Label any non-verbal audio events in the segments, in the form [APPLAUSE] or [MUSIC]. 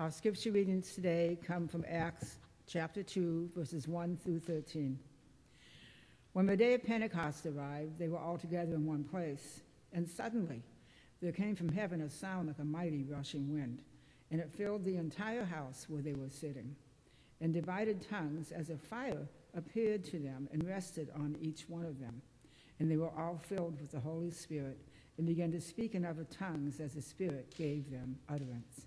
Our scripture readings today come from Acts chapter 2, verses 1 through 13. When the day of Pentecost arrived, they were all together in one place, and suddenly there came from heaven a sound like a mighty rushing wind, and it filled the entire house where they were sitting. And divided tongues as a fire appeared to them and rested on each one of them. And they were all filled with the Holy Spirit and began to speak in other tongues as the Spirit gave them utterance.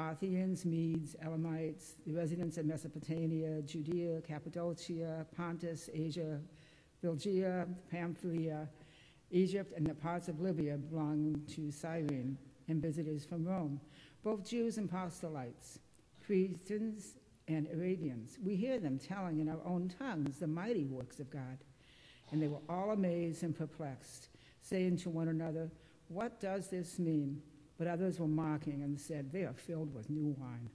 Parthians, Medes, Elamites, the residents of Mesopotamia, Judea, Cappadocia, Pontus, Asia, Phrygia, Pamphylia, Egypt, and the parts of Libya belonging to Cyrene, and visitors from Rome, both Jews and proselytes, Cretans and Arabians. We hear them telling in our own tongues the mighty works of God. And they were all amazed and perplexed, saying to one another, What does this mean? But others were mocking and said, They are filled with new wine.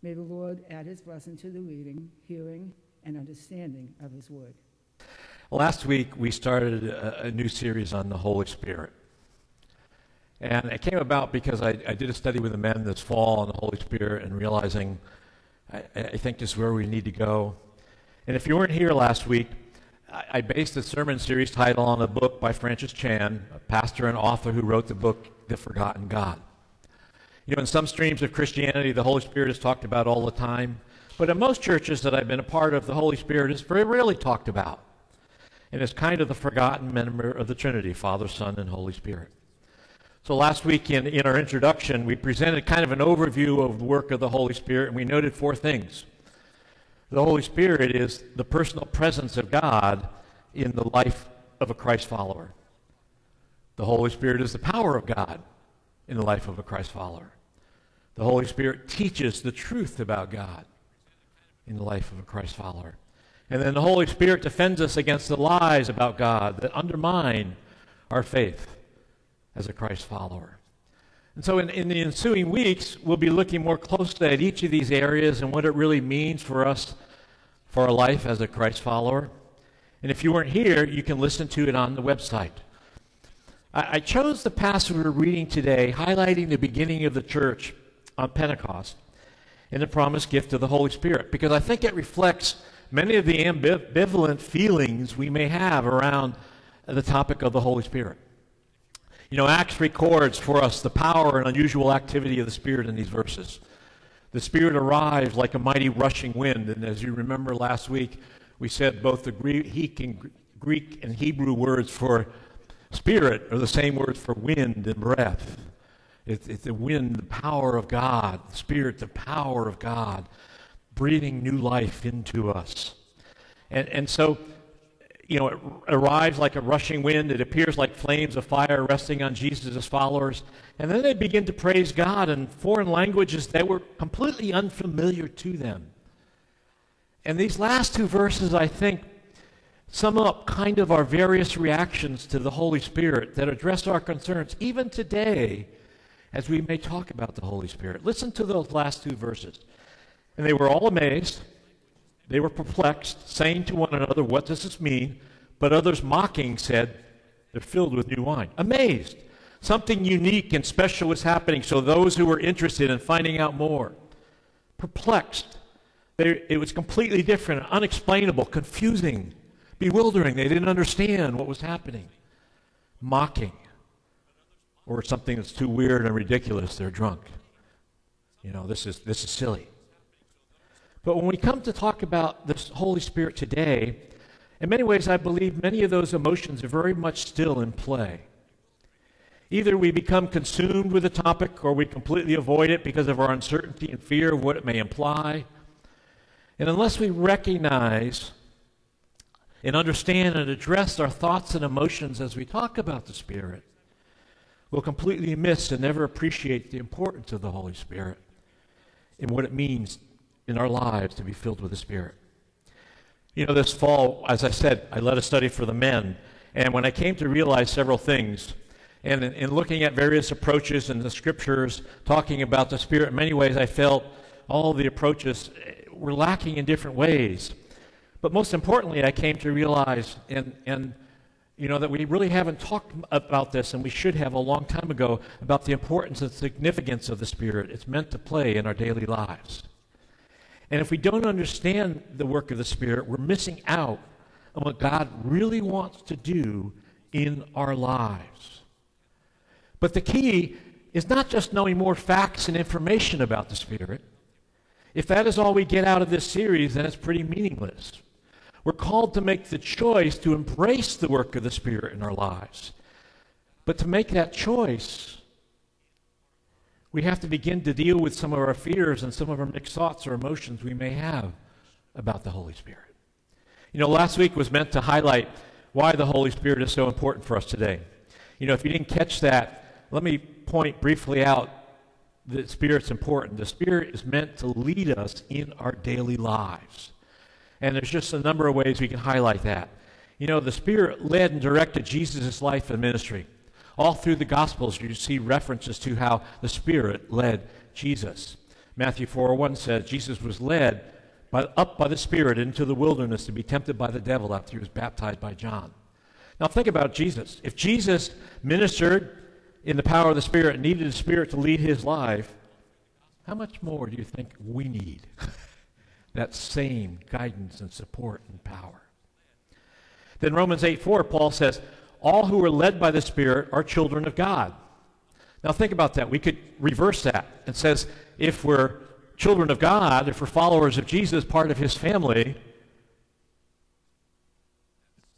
May the Lord add his blessing to the reading, hearing, and understanding of his word. Last week, we started a, a new series on the Holy Spirit. And it came about because I, I, did a study with the men this fall on the Holy Spirit and realizing I, I, think this is where we need to go. And if you weren't here last week, I, I based the sermon series title on a book by Francis Chan, a pastor and author who wrote the book the forgotten God. You know, in some streams of Christianity, the Holy Spirit is talked about all the time, but in most churches that I've been a part of, the Holy Spirit is very rarely talked about. And it's kind of the forgotten member of the Trinity Father, Son, and Holy Spirit. So last week in, in our introduction, we presented kind of an overview of the work of the Holy Spirit, and we noted four things. The Holy Spirit is the personal presence of God in the life of a Christ follower. The Holy Spirit is the power of God in the life of a Christ follower. The Holy Spirit teaches the truth about God in the life of a Christ follower. And then the Holy Spirit defends us against the lies about God that undermine our faith as a Christ follower. And so, in, in the ensuing weeks, we'll be looking more closely at each of these areas and what it really means for us for our life as a Christ follower. And if you weren't here, you can listen to it on the website. I, I chose the passage we're reading today, highlighting the beginning of the church on Pentecost and the promised gift of the Holy Spirit, because I think it reflects many of the ambivalent feelings we may have around the topic of the Holy Spirit. You know, Acts records for us the power and unusual activity of the Spirit in these verses. The Spirit arrives like a mighty rushing wind, and as you remember last week, we said both the Greek and, Greek and Hebrew words for Spirit are the same words for wind and breath. It's, it's the wind, the power of God, the Spirit, the power of God, breathing new life into us. And, and so, you know, it arrives like a rushing wind. It appears like flames of fire resting on Jesus' followers. And then they begin to praise God in foreign languages that were completely unfamiliar to them. And these last two verses, I think, sum up kind of our various reactions to the Holy Spirit that address our concerns, even today, as we may talk about the Holy Spirit. Listen to those last two verses. And they were all amazed. They were perplexed, saying to one another, What does this mean? But others mocking said, They're filled with new wine. Amazed. Something unique and special was happening, so those who were interested in finding out more, perplexed. They, it was completely different, unexplainable, confusing bewildering. They didn't understand what was happening. Mocking. Or something that's too weird and ridiculous, they're drunk. You know, this is, this is silly. But when we come to talk about the Holy Spirit today, in many ways, I believe many of those emotions are very much still in play. Either we become consumed with the topic or we completely avoid it because of our uncertainty and fear of what it may imply. And unless we recognize and understand and address our thoughts and emotions as we talk about the Spirit, we'll completely miss and never appreciate the importance of the Holy Spirit and what it means in our lives to be filled with the Spirit. You know, this fall, as I said, I led a study for the men. And when I came to realize several things, and in, in looking at various approaches in the scriptures, talking about the Spirit, in many ways I felt all the approaches were lacking in different ways. But most importantly, I came to realize, and, and you know, that we really haven't talked about this, and we should have a long time ago, about the importance and significance of the Spirit it's meant to play in our daily lives. And if we don't understand the work of the Spirit, we're missing out on what God really wants to do in our lives. But the key is not just knowing more facts and information about the Spirit. If that is all we get out of this series, then it's pretty meaningless. We're called to make the choice to embrace the work of the Spirit in our lives. But to make that choice, we have to begin to deal with some of our fears and some of our mixed thoughts or emotions we may have about the Holy Spirit. You know, last week was meant to highlight why the Holy Spirit is so important for us today. You know, if you didn't catch that, let me point briefly out that Spirit's important. The Spirit is meant to lead us in our daily lives. And there's just a number of ways we can highlight that. You know, the Spirit led and directed Jesus' life and ministry. All through the Gospels, you see references to how the Spirit led Jesus. Matthew 4 1 says Jesus was led by, up by the Spirit into the wilderness to be tempted by the devil after he was baptized by John. Now, think about Jesus. If Jesus ministered in the power of the Spirit and needed the Spirit to lead his life, how much more do you think we need [LAUGHS] that same guidance and support and power? Then Romans 8 4, Paul says, all who are led by the Spirit are children of God. Now think about that. We could reverse that. It says if we're children of God, if we're followers of Jesus, part of his family,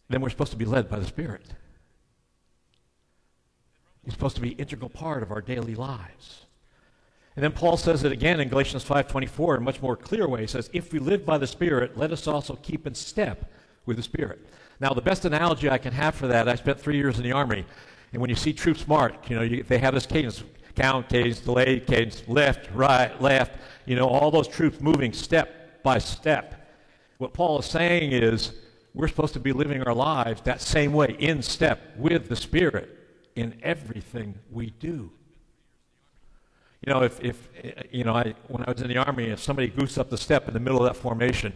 then we're supposed to be led by the Spirit. He's supposed to be integral part of our daily lives. And then Paul says it again in Galatians 5:24 in a much more clear way. He says, "If we live by the Spirit, let us also keep in step with the Spirit." Now, the best analogy I can have for that, I spent three years in the Army, and when you see troops march, you know, you, they have this cadence, count, cadence, delay, cadence, left, right, left, you know, all those troops moving step by step. What Paul is saying is we're supposed to be living our lives that same way, in step with the Spirit in everything we do. You know, if, if eh, you know, I, when I was in the Army, if somebody goose up the step in the middle of that formation,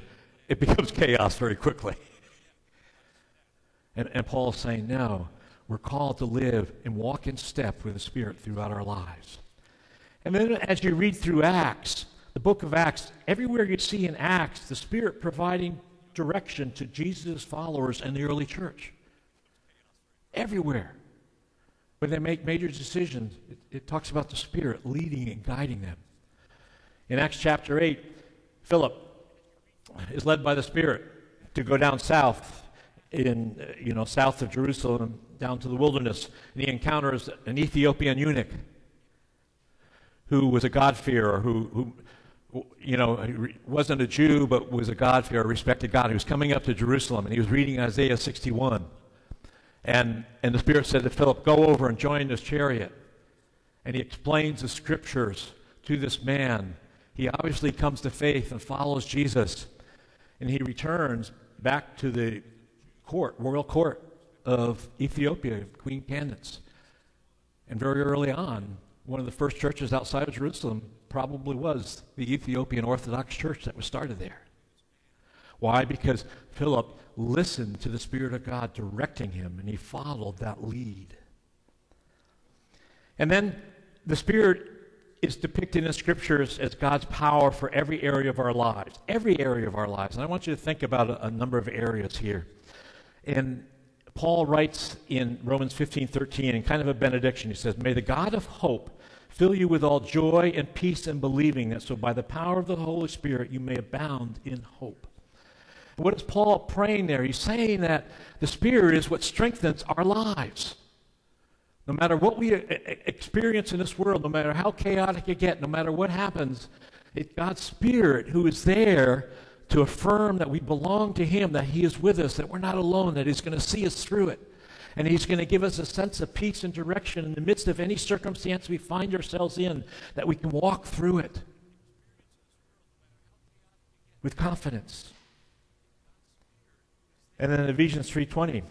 it [LAUGHS] becomes chaos very quickly. And, and Paul is saying, no, we're called to live and walk in step with the Spirit throughout our lives. And then as you read through Acts, the book of Acts, everywhere you see in Acts, the Spirit providing direction to Jesus' followers and the early church. Everywhere. When they make major decisions, it, it talks about the Spirit leading and guiding them. In Acts chapter 8, Philip is led by the Spirit to go down south in, uh, you know, south of Jerusalem down to the wilderness. And he encounters an Ethiopian eunuch who was a God-fearer, who, who, you know, wasn't a Jew, but was a God-fearer, respected God. He was coming up to Jerusalem, and he was reading Isaiah 61. And, and the Spirit said to Philip, Go over and join this chariot. And he explains the scriptures to this man. He obviously comes to faith and follows Jesus. And he returns back to the court, royal court of Ethiopia, Queen Candace. And very early on, one of the first churches outside of Jerusalem probably was the Ethiopian Orthodox Church that was started there. Why? Because Philip listened to the Spirit of God directing him and he followed that lead. And then the Spirit is depicted in the scriptures as God's power for every area of our lives. Every area of our lives. And I want you to think about a, a number of areas here. And Paul writes in Romans 15 13, in kind of a benediction, he says, May the God of hope fill you with all joy and peace and believing, that so by the power of the Holy Spirit you may abound in hope. What is Paul praying there? He's saying that the Spirit is what strengthens our lives. No matter what we experience in this world, no matter how chaotic it gets, no matter what happens, it's God's Spirit who is there to affirm that we belong to Him, that He is with us, that we're not alone, that He's going to see us through it. And He's going to give us a sense of peace and direction in the midst of any circumstance we find ourselves in, that we can walk through it with confidence. And then in Ephesians 3:20,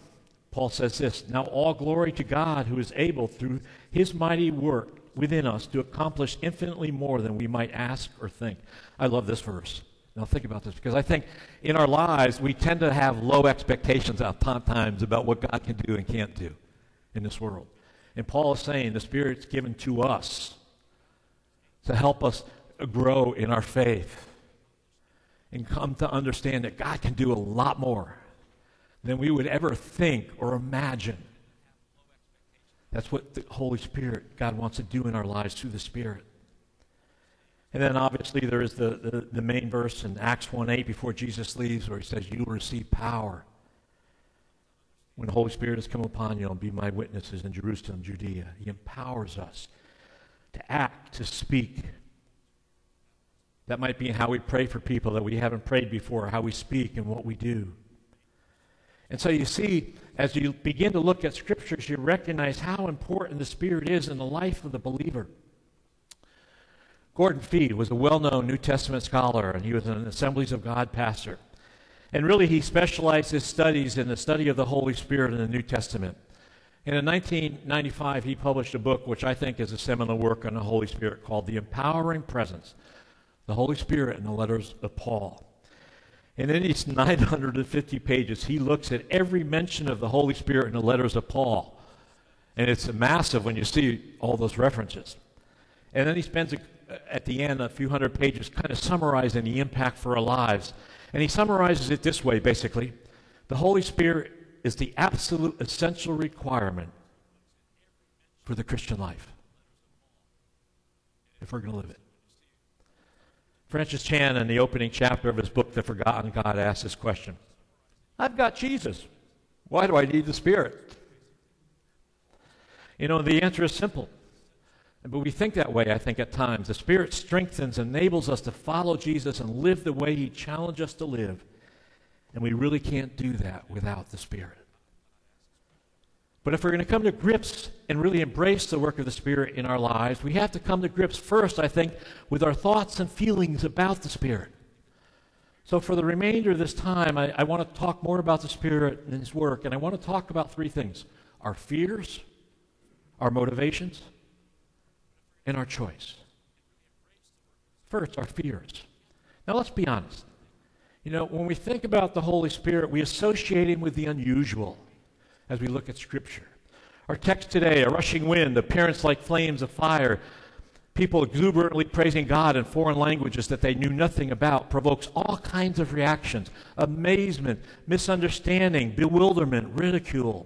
Paul says this, "Now all glory to God who is able through his mighty work within us to accomplish infinitely more than we might ask or think." I love this verse. Now think about this because I think in our lives we tend to have low expectations at times about what God can do and can't do in this world. And Paul is saying the Spirit's given to us to help us grow in our faith and come to understand that God can do a lot more than we would ever think or imagine. That's what the Holy Spirit, God wants to do in our lives through the Spirit. And then obviously there is the, the, the main verse in Acts 1 8 before Jesus leaves where he says, You will receive power when the Holy Spirit has come upon you and be my witnesses in Jerusalem, Judea. He empowers us to act, to speak. That might be how we pray for people that we haven't prayed before, how we speak and what we do. And so you see, as you begin to look at scriptures, you recognize how important the Spirit is in the life of the believer. Gordon Fee was a well known New Testament scholar, and he was an Assemblies of God pastor. And really, he specialized his studies in the study of the Holy Spirit in the New Testament. And in 1995, he published a book which I think is a seminal work on the Holy Spirit called The Empowering Presence The Holy Spirit in the Letters of Paul. And in these [LAUGHS] 950 pages, he looks at every mention of the Holy Spirit in the letters of Paul. And it's massive when you see all those references. And then he spends a at the end, a few hundred pages, kind of summarizing the impact for our lives. And he summarizes it this way basically The Holy Spirit is the absolute essential requirement for the Christian life, if we're going to live it. Francis Chan, in the opening chapter of his book, The Forgotten God, asks this question I've got Jesus. Why do I need the Spirit? You know, the answer is simple but we think that way, I think, at times. The Spirit strengthens, enables us to follow Jesus and live the way He challenged us to live. And we really can't do that without the Spirit. But if we're going to come to grips and really embrace the work of the Spirit in our lives, we have to come to grips first, I think, with our thoughts and feelings about the Spirit. So, for the remainder of this time, I, I want to talk more about the Spirit and His work, and I want to talk about three things our fears, our motivations, and our choice. First, our fears. Now, let's be honest. You know, when we think about the Holy Spirit, we associate him with the unusual as we look at Scripture. Our text today, a rushing wind, appearance like flames of fire, people exuberantly praising God in foreign languages that they knew nothing about, provokes all kinds of reactions amazement, misunderstanding, bewilderment, ridicule.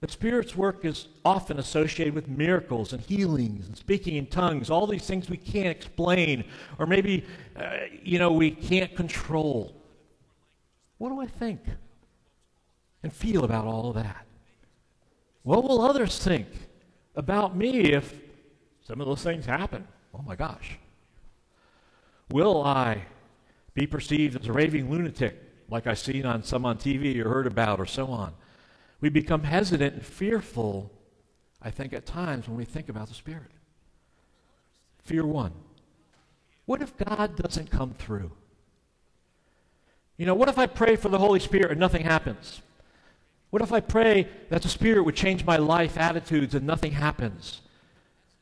The Spirit's work is often associated with miracles and healings and speaking in tongues, all these things we can't explain, or maybe, uh, you know, we can't control. What do I think and feel about all of that? What will others think about me if some of those things happen? Oh my gosh. Will I be perceived as a raving lunatic like I've seen on some on TV or heard about or so on? We become hesitant and fearful, I think, at times when we think about the Spirit. Fear one. What if God doesn't come through? You know, what if I pray for the Holy Spirit and nothing happens? What if I pray that the Spirit would change my life attitudes and nothing happens?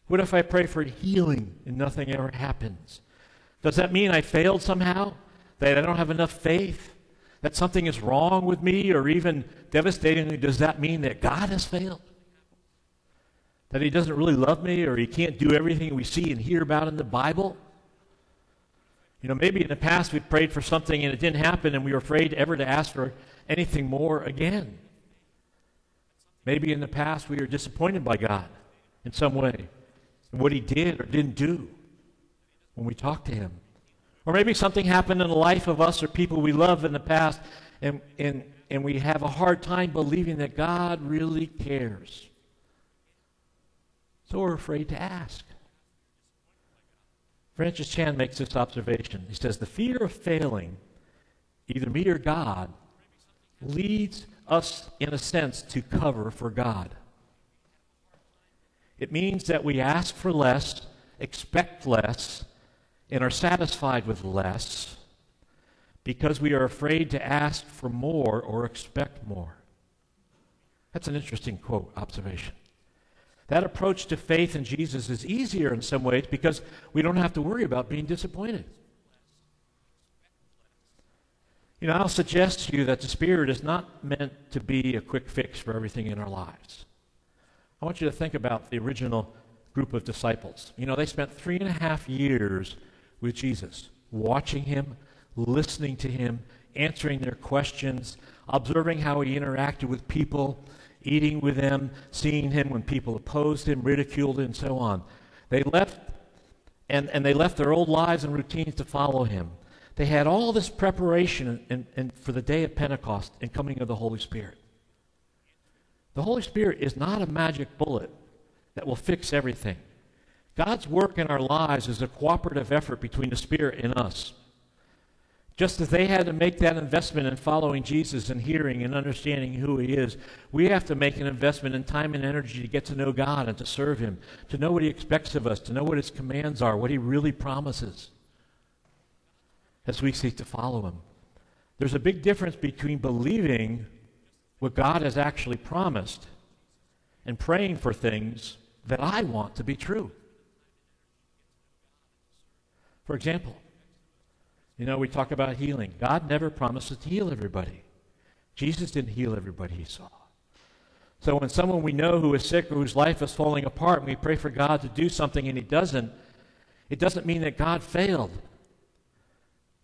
What if I pray for healing and nothing ever happens? Does that mean I failed somehow? That I don't have enough faith? that something is wrong with me, or even devastatingly, does that mean that God has failed? That He doesn't really love me, or He can't do everything we see and hear about in the Bible? You know, maybe in the past we prayed for something and it didn't happen, and we were afraid ever to ask for anything more again. Maybe in the past we were disappointed by God in some way, in what He did or didn't do when we talked to Him. Or maybe something happened in the life of us or people we love in the past, and, and, and we have a hard time believing that God really cares. So we're afraid to ask. Francis Chan makes this observation. He says, The fear of failing, either me or God, leads us, in a sense, to cover for God. It means that we ask for less, expect less, and are satisfied with less because we are afraid to ask for more or expect more. That's an interesting quote, observation. That approach to faith in Jesus is easier in some ways because we don't have to worry about being disappointed. You know, I'll suggest to you that the Spirit is not meant to be a quick fix for everything in our lives. I want you to think about the original group of disciples. You know, they spent three and a half years with Jesus, watching him, listening to him, answering their questions, observing how he interacted with people, eating with them, seeing him when people opposed him, ridiculed him, and so on. They left and, and they left their old lives and routines to follow him. They had all this preparation in, in, for the day of Pentecost and coming of the Holy Spirit. The Holy Spirit is not a magic bullet that will fix everything. God's work in our lives is a cooperative effort between the Spirit and us. Just as they had to make that investment in following Jesus and hearing and understanding who He is, we have to make an investment in time and energy to get to know God and to serve Him, to know what He expects of us, to know what His commands are, what He really promises as we seek to follow Him. There's a big difference between believing what God has actually promised and praying for things that I want to be true. For example, you know, we talk about healing. God never promises to heal everybody. Jesus didn't heal everybody he saw. So when someone we know who is sick or whose life is falling apart and we pray for God to do something and he doesn't, it doesn't mean that God failed.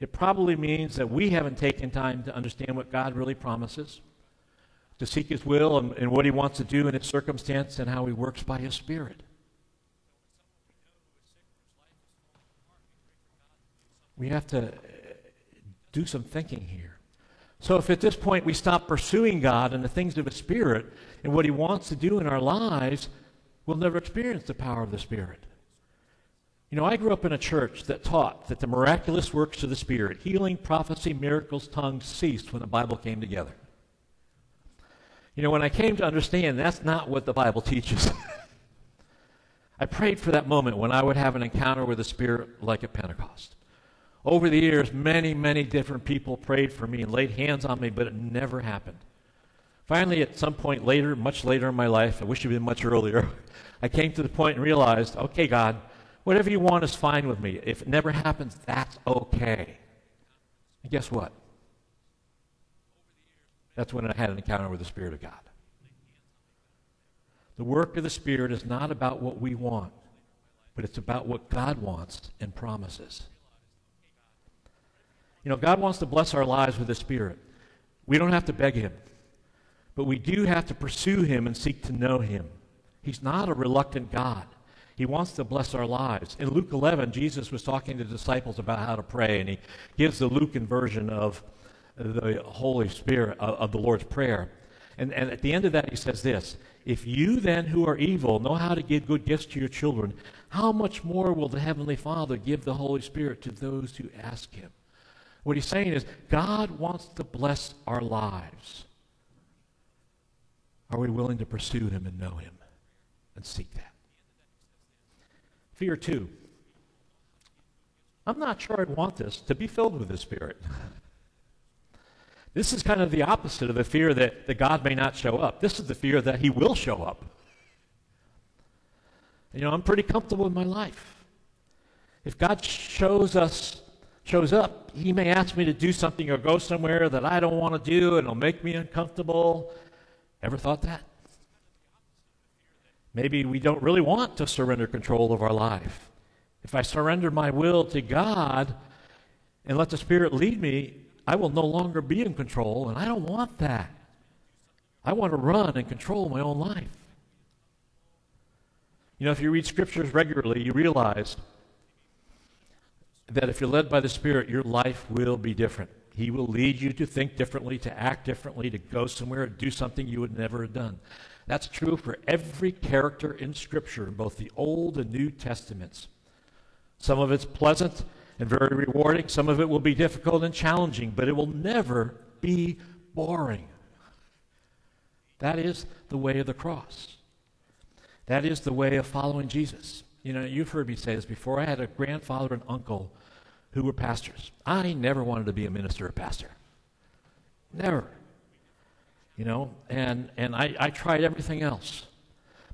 It probably means that we haven't taken time to understand what God really promises, to seek his will and, and what he wants to do in his circumstance and how he works by his spirit. We have to uh, do some thinking here. So, if at this point we stop pursuing God and the things of His Spirit and what He wants to do in our lives, we'll never experience the power of the Spirit. You know, I grew up in a church that taught that the miraculous works of the Spirit, healing, prophecy, miracles, tongues, ceased when the Bible came together. You know, when I came to understand that's not what the Bible teaches, [LAUGHS] I prayed for that moment when I would have an encounter with the Spirit like at Pentecost. Over the years, many, many different people prayed for me and laid hands on me, but it never happened. Finally, at some point later, much later in my life, I wish it had been much earlier, [LAUGHS] I came to the point and realized, okay, God, whatever you want is fine with me. If it never happens, that's okay. And guess what? That's when I had an encounter with the Spirit of God. The work of the Spirit is not about what we want, but it's about what God wants and promises. You know, God wants to bless our lives with His Spirit. We don't have to beg Him, but we do have to pursue Him and seek to know Him. He's not a reluctant God. He wants to bless our lives. In Luke 11, Jesus was talking to disciples about how to pray, and he gives the Lucan version of the Holy Spirit, of, of the Lord's Prayer. And, and at the end of that, he says this If you then, who are evil, know how to give good gifts to your children, how much more will the Heavenly Father give the Holy Spirit to those who ask Him? What he's saying is, God wants to bless our lives. Are we willing to pursue him and know him and seek that? Fear two. I'm not sure I'd want this to be filled with the Spirit. this is kind of the opposite of the fear that, that God may not show up. This is the fear that He will show up. You know, I'm pretty comfortable in my life. If God shows us shows up, he may ask me to do something or go somewhere that I don't want to do and it'll make me uncomfortable. Ever thought that? Maybe we don't really want to surrender control of our life. If I surrender my will to God and let the Spirit lead me, I will no longer be in control, and I don't want that. I want to run and control my own life. You know, if you read scriptures regularly, you realize that if you're led by the Spirit, your life will be different. He will lead you to think differently, to act differently, to go somewhere, do something you would never have done. That's true for every character in Scripture, in both the Old and New Testaments. Some of it's pleasant and very rewarding, some of it will be difficult and challenging, but it will never be boring. That is the way of the cross. That is the way of following Jesus. You know, you've heard me say this before. I had a grandfather and uncle who were pastors. I never wanted to be a minister or pastor. Never. You know, and, and I, I tried everything else.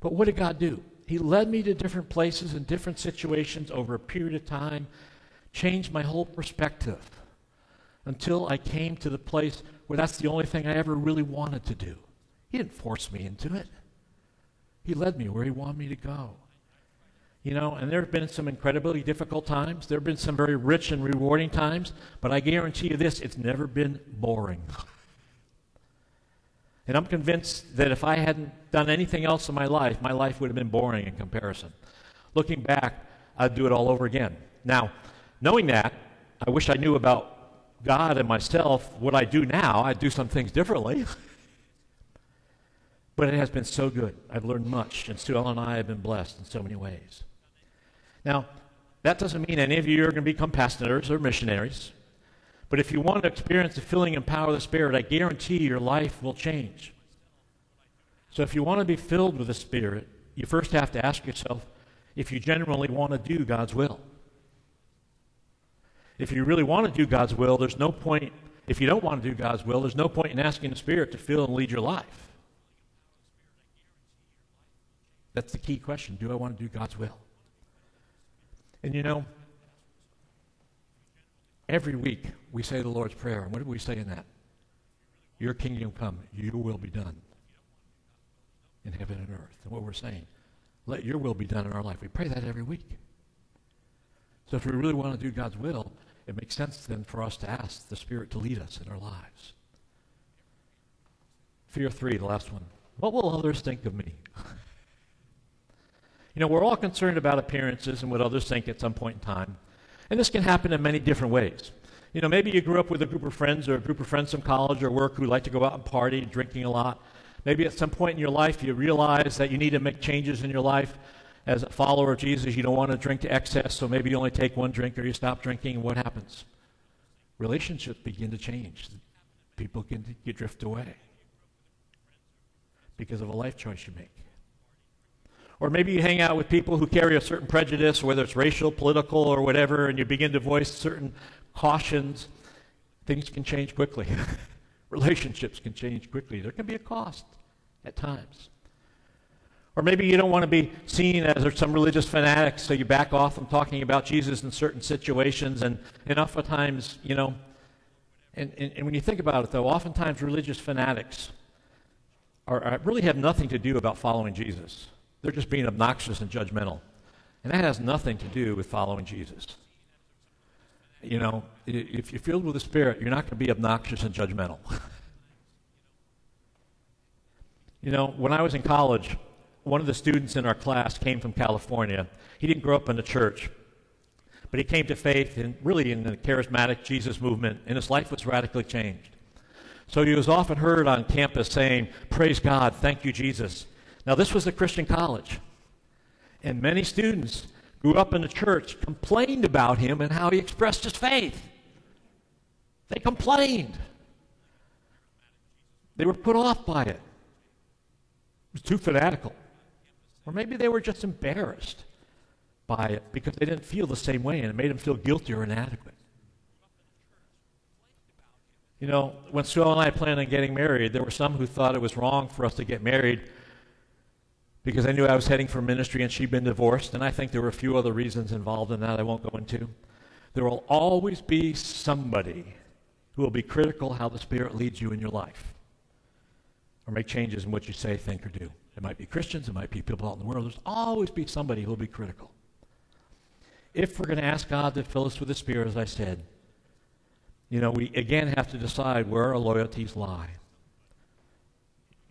But what did God do? He led me to different places and different situations over a period of time, changed my whole perspective until I came to the place where that's the only thing I ever really wanted to do. He didn't force me into it. He led me where he wanted me to go. You know, and there have been some incredibly difficult times. There have been some very rich and rewarding times, but I guarantee you this it's never been boring. And I'm convinced that if I hadn't done anything else in my life, my life would have been boring in comparison. Looking back, I'd do it all over again. Now, knowing that, I wish I knew about God and myself what I do now. I'd do some things differently. [LAUGHS] but it has been so good. I've learned much, and Sue Ellen and I have been blessed in so many ways. Now, that doesn't mean any of you are going to become pastors or missionaries. But if you want to experience the filling and power of the Spirit, I guarantee your life will change. So if you want to be filled with the Spirit, you first have to ask yourself if you genuinely want to do God's will. If you really want to do God's will, there's no point, if you don't want to do God's will, there's no point in asking the Spirit to fill and lead your life. That's the key question. Do I want to do God's will? And you know, every week we say the Lord's Prayer. And what do we say in that? Your kingdom come, your will be done in heaven and earth. And what we're saying, let your will be done in our life. We pray that every week. So if we really want to do God's will, it makes sense then for us to ask the Spirit to lead us in our lives. Fear three, the last one. What will others think of me? [LAUGHS] You know, we're all concerned about appearances and what others think at some point in time. And this can happen in many different ways. You know, maybe you grew up with a group of friends or a group of friends from college or work who like to go out and party, drinking a lot. Maybe at some point in your life you realize that you need to make changes in your life. As a follower of Jesus, you don't want to drink to excess, so maybe you only take one drink or you stop drinking, what happens? Relationships begin to change. People can you drift away because of a life choice you make. Or maybe you hang out with people who carry a certain prejudice, whether it's racial, political, or whatever, and you begin to voice certain cautions. Things can change quickly. [LAUGHS] Relationships can change quickly. There can be a cost at times. Or maybe you don't want to be seen as some religious fanatics, so you back off from talking about Jesus in certain situations. And, and oftentimes, you know, and, and, and when you think about it, though, oftentimes religious fanatics are, are really have nothing to do about following Jesus. They're just being obnoxious and judgmental. And that has nothing to do with following Jesus. You know, if you're filled with the Spirit, you're not going to be obnoxious and judgmental. [LAUGHS] you know, when I was in college, one of the students in our class came from California. He didn't grow up in the church, but he came to faith in really in the charismatic Jesus movement, and his life was radically changed. So he was often heard on campus saying, Praise God, thank you, Jesus. Now, this was a Christian college, and many students grew up in the church complained about him and how he expressed his faith. They complained. They were put off by it. It was too fanatical. Or maybe they were just embarrassed by it because they didn't feel the same way and it made them feel guilty or inadequate. You know, when Sue and I planned on getting married, there were some who thought it was wrong for us to get married because I knew I was heading for ministry and she'd been divorced, and I think there were a few other reasons involved in that I won't go into. There will always be somebody who will be critical how the Spirit leads you in your life or make changes in what you say, think, or do. It might be Christians, it might be people out in the world. There's always be somebody who will be critical. If we're going to ask God to fill us with the Spirit, as I said, you know, we again have to decide where our loyalties lie.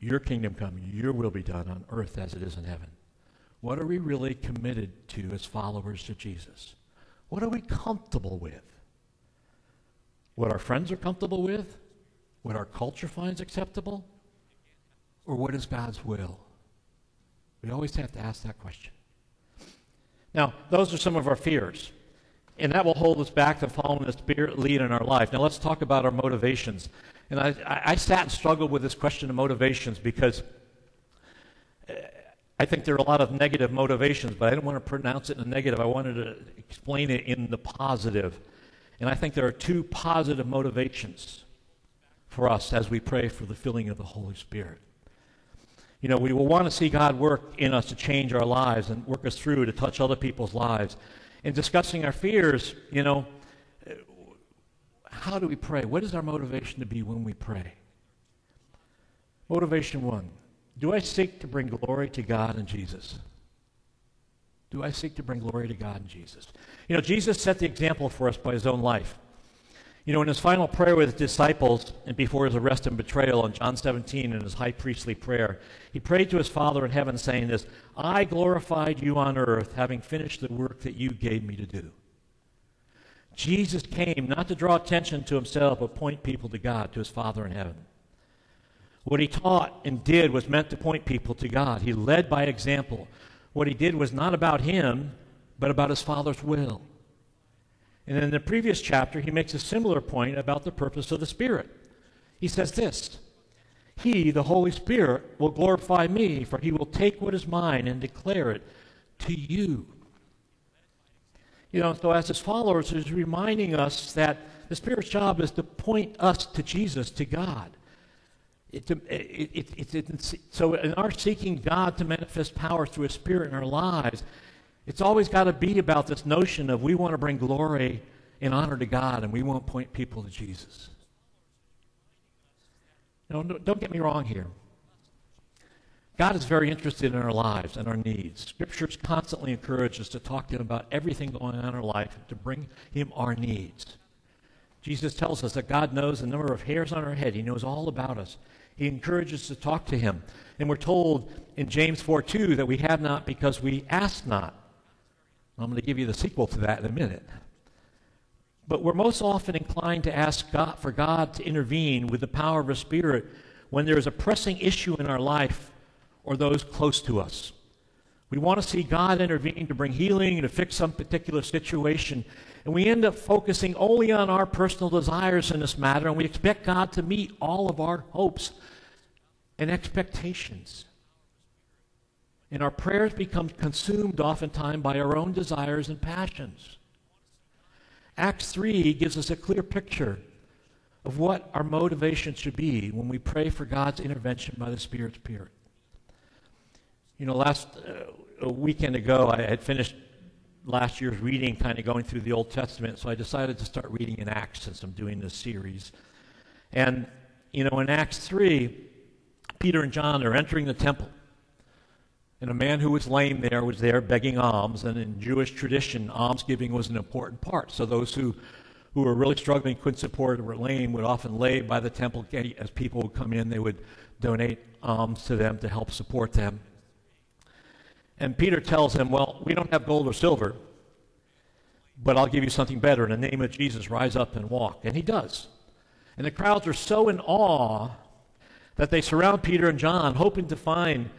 Your kingdom come, your will be done on earth as it is in heaven. What are we really committed to as followers to Jesus? What are we comfortable with? What our friends are comfortable with? What our culture finds acceptable? Or what is God's will? We always have to ask that question. Now, those are some of our fears. And that will hold us back to following the Spirit lead in our life. Now, let's talk about our motivations. And I, I sat and struggled with this question of motivations because uh, I think there are a lot of negative motivations, but I didn't want to pronounce it in the negative. I wanted to explain it in the positive. And I think there are two positive motivations for us as we pray for the filling of the Holy Spirit. You know, we will want to see God work in us to change our lives and work us through to touch other people's lives. In discussing our fears, you know, how do we pray? What is our motivation to be when we pray? Motivation one Do I seek to bring glory to God and Jesus? Do I seek to bring glory to God and Jesus? You know, Jesus set the example for us by his own life. You know, in his final prayer with his disciples and before his arrest and betrayal in John 17 in his high priestly prayer, he prayed to his Father in heaven, saying this I glorified you on earth, having finished the work that you gave me to do. Jesus came not to draw attention to himself, but point people to God, to his Father in heaven. What he taught and did was meant to point people to God. He led by example. What he did was not about him, but about his Father's will. And in the previous chapter, he makes a similar point about the purpose of the Spirit. He says this He, the Holy Spirit, will glorify me, for he will take what is mine and declare it to you. You know, so as his followers, he's reminding us that the Spirit's job is to point us to Jesus, to God. It, it, it, so, in our seeking God to manifest power through His Spirit in our lives, it's always got to be about this notion of we want to bring glory and honor to God and we want to point people to Jesus. Know, don't get me wrong here. God is very interested in our lives and our needs. Scriptures constantly encourage us to talk to Him about everything going on in our life, to bring Him our needs. Jesus tells us that God knows the number of hairs on our head. He knows all about us. He encourages us to talk to Him. And we're told in James 4 2 that we have not because we ask not. I'm going to give you the sequel to that in a minute. But we're most often inclined to ask God, for God to intervene with the power of His Spirit when there is a pressing issue in our life or those close to us. We want to see God intervene to bring healing, and to fix some particular situation. And we end up focusing only on our personal desires in this matter, and we expect God to meet all of our hopes and expectations. And our prayers become consumed oftentimes by our own desires and passions. Acts 3 gives us a clear picture of what our motivation should be when we pray for God's intervention by the Spirit's Spirit. You know, last uh, a weekend ago, I had finished last year's reading, kind of going through the Old Testament, so I decided to start reading in Acts since I'm doing this series. And, you know, in Acts 3, Peter and John are entering the temple. And a man who was lame there was there begging alms. And in Jewish tradition, almsgiving was an important part. So those who, who were really struggling, couldn't support, or were lame, would often lay by the temple gate. As people would come in, they would donate alms to them to help support them. And Peter tells him, Well, we don't have gold or silver, but I'll give you something better. In the name of Jesus, rise up and walk. And he does. And the crowds are so in awe that they surround Peter and John, hoping to find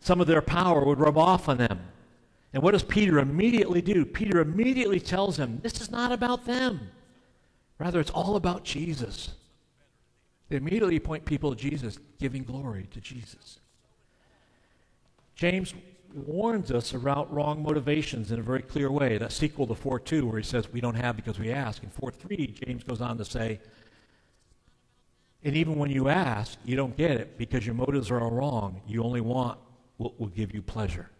some of their power would rub off on them. And what does Peter immediately do? Peter immediately tells them, This is not about them. Rather, it's all about Jesus. They immediately point people to Jesus, giving glory to Jesus. James warns us about wrong motivations in a very clear way. That sequel to 4 2, where he says, We don't have because we ask. In 4 3, James goes on to say, And even when you ask, you don't get it because your motives are all wrong. You only want what will give you pleasure.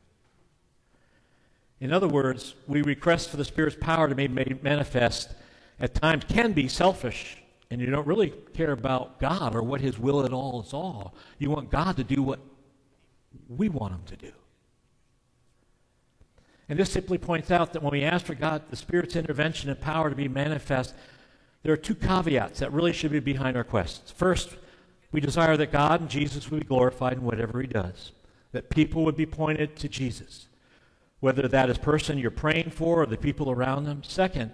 In other words, we request for the Spirit's power to be made manifest at times can be selfish, and you don't really care about God or what His will at all is all. You want God to do what we want Him to do. And this simply points out that when we ask for God, the Spirit's intervention and power to be manifest, there are two caveats that really should be behind our questions. First, we desire that God and Jesus would be glorified in whatever He does, that people would be pointed to Jesus, whether that is person you're praying for or the people around them. Second,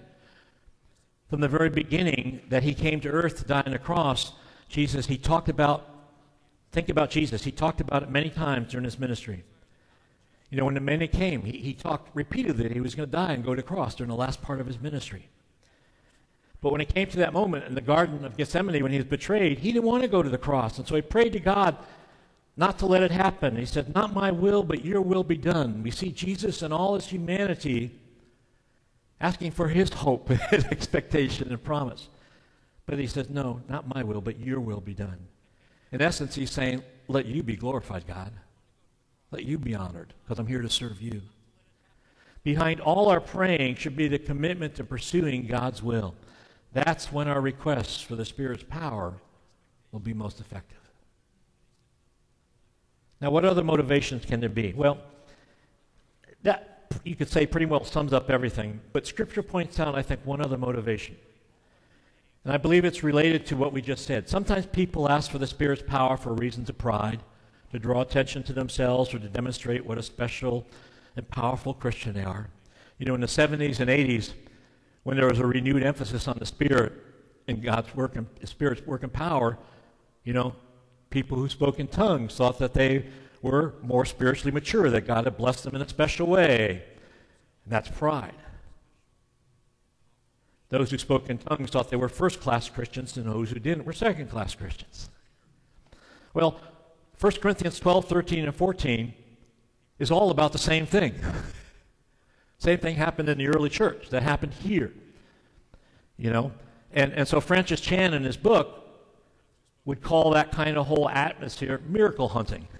from the very beginning that He came to earth to die on the cross, Jesus, He talked about, think about Jesus, He talked about it many times during His ministry. You know, when the man came, he, he talked repeatedly that he was going to die and go to the cross during the last part of his ministry. But when it came to that moment in the Garden of Gethsemane when he was betrayed, he didn't want to go to the cross. And so he prayed to God not to let it happen. He said, Not my will, but your will be done. We see Jesus in all his humanity asking for his hope [LAUGHS] and expectation and promise. But he says, No, not my will, but your will be done. In essence, he's saying, Let you be glorified, God. Let you be honored, because I'm here to serve you. Behind all our praying should be the commitment to pursuing God's will. That's when our requests for the Spirit's power will be most effective. Now, what other motivations can there be? Well, that you could say pretty well sums up everything, but Scripture points out, I think, one other motivation. And I believe it's related to what we just said. Sometimes people ask for the Spirit's power for reasons of pride, to draw attention to themselves, or to demonstrate what a special and powerful Christian they are. You know, in the 70s and 80s, when there was a renewed emphasis on the Spirit and God's work and Spirit's work and power, you know, people who spoke in tongues thought that they were more spiritually mature, that God had blessed them in a special way. And that's pride. Those who spoke in tongues thought they were first class Christians, and those who didn't were second class Christians. Well, 1 Corinthians 12, 13, and 14 is all about the same thing. [LAUGHS] same thing happened in the early church that happened here. You know? And, and so Francis Chan in his book would call that kind of whole atmosphere miracle hunting. [LAUGHS]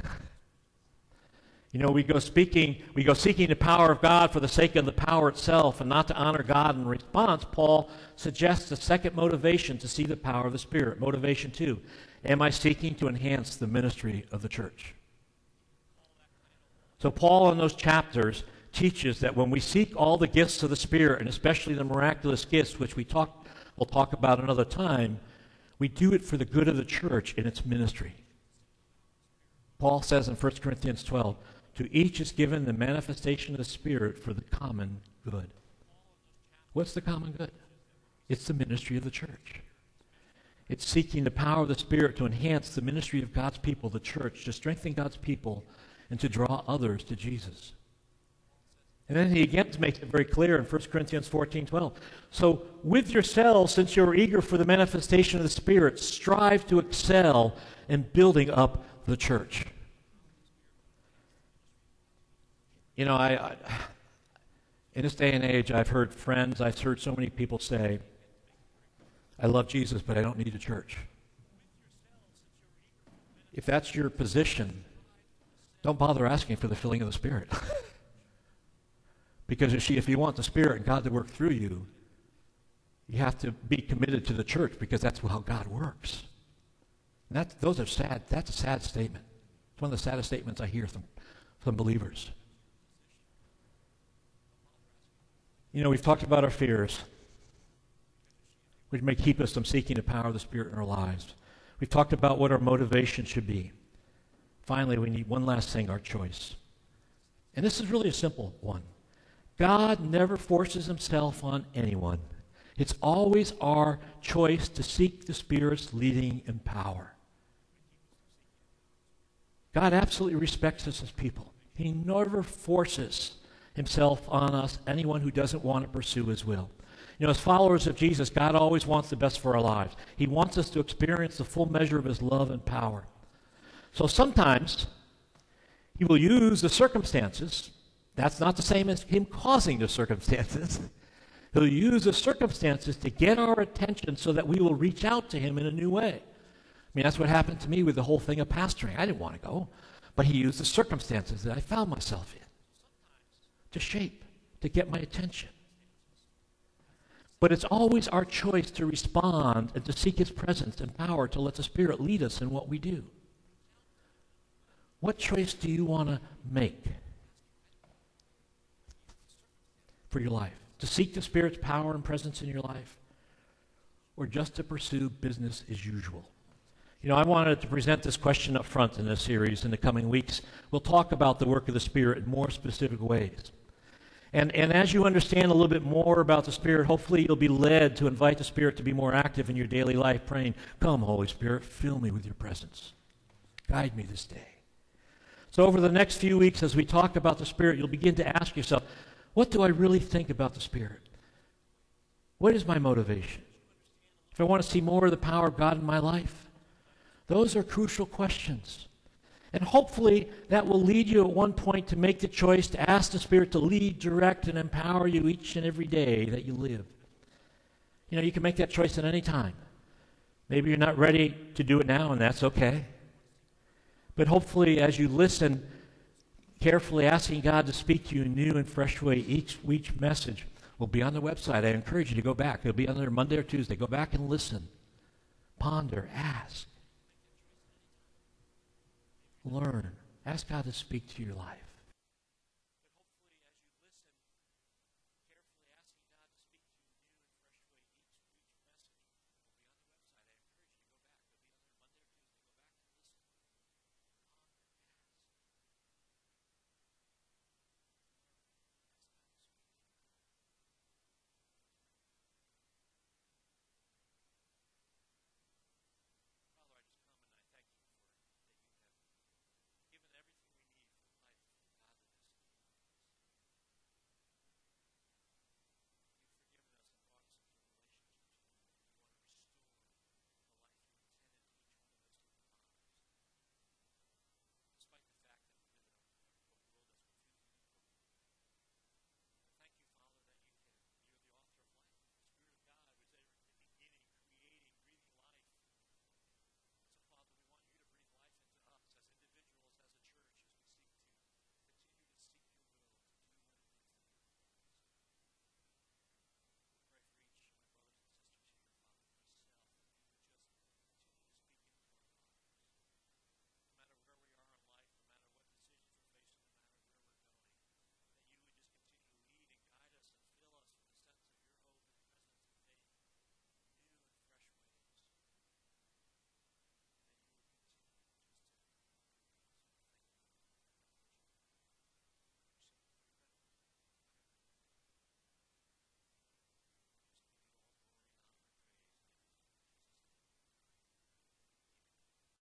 You know, we go speaking, we go seeking the power of God for the sake of the power itself and not to honor God in response. Paul suggests a second motivation to see the power of the Spirit. Motivation two. Am I seeking to enhance the ministry of the church? So, Paul, in those chapters, teaches that when we seek all the gifts of the Spirit, and especially the miraculous gifts, which we talk, we'll talk about another time, we do it for the good of the church in its ministry. Paul says in 1 Corinthians 12, to each is given the manifestation of the Spirit for the common good. What's the common good? It's the ministry of the church. It's seeking the power of the Spirit to enhance the ministry of God's people, the church, to strengthen God's people, and to draw others to Jesus. And then he again makes it very clear in 1 Corinthians 14 12. So, with yourselves, since you're eager for the manifestation of the Spirit, strive to excel in building up the church. You know, I, I, in this day and age, I've heard friends, I've heard so many people say, I love Jesus, but I don't need a church. If that's your position, don't bother asking for the filling of the Spirit. [LAUGHS] because if, if you want the Spirit and God to work through you, you have to be committed to the church because that's how God works. And that, those are sad. That's a sad statement. It's one of the saddest statements I hear from, from believers. You know, we've talked about our fears, which may keep us from seeking the power of the Spirit in our lives. We've talked about what our motivation should be. Finally, we need one last thing our choice. And this is really a simple one God never forces himself on anyone. It's always our choice to seek the Spirit's leading and power. God absolutely respects us as people. He never forces himself on us, anyone who doesn't want to pursue his will. You know, as followers of Jesus, God always wants the best for our lives. He wants us to experience the full measure of his love and power. So sometimes he will use the circumstances. That's not the same as him causing the circumstances. [LAUGHS] He'll use the circumstances to get our attention so that we will reach out to him in a new way. I mean, that's what happened to me with the whole thing of pastoring. I didn't want to go, but he used the circumstances that I found myself in to shape, to get my attention. But it's always our choice to respond and to seek his presence and power to let the Spirit lead us in what we do. What choice do you want to make for your life? To seek the Spirit's power and presence in your life? Or just to pursue business as usual? You know, I wanted to present this question up front in this series in the coming weeks. We'll talk about the work of the Spirit in more specific ways. And, and as you understand a little bit more about the Spirit, hopefully you'll be led to invite the Spirit to be more active in your daily life, praying, Come, Holy Spirit, fill me with your presence. Guide me this day. So, over the next few weeks, as we talk about the Spirit, you'll begin to ask yourself, What do I really think about the Spirit? What is my motivation? If I want to see more of the power of God in my life, those are crucial questions. And hopefully that will lead you at one point to make the choice to ask the Spirit to lead, direct, and empower you each and every day that you live. You know, you can make that choice at any time. Maybe you're not ready to do it now, and that's okay. But hopefully, as you listen, carefully asking God to speak to you in new and fresh way, each, each message will be on the website. I encourage you to go back. It'll be on there Monday or Tuesday. Go back and listen, ponder, ask, learn. Ask God to speak to your life.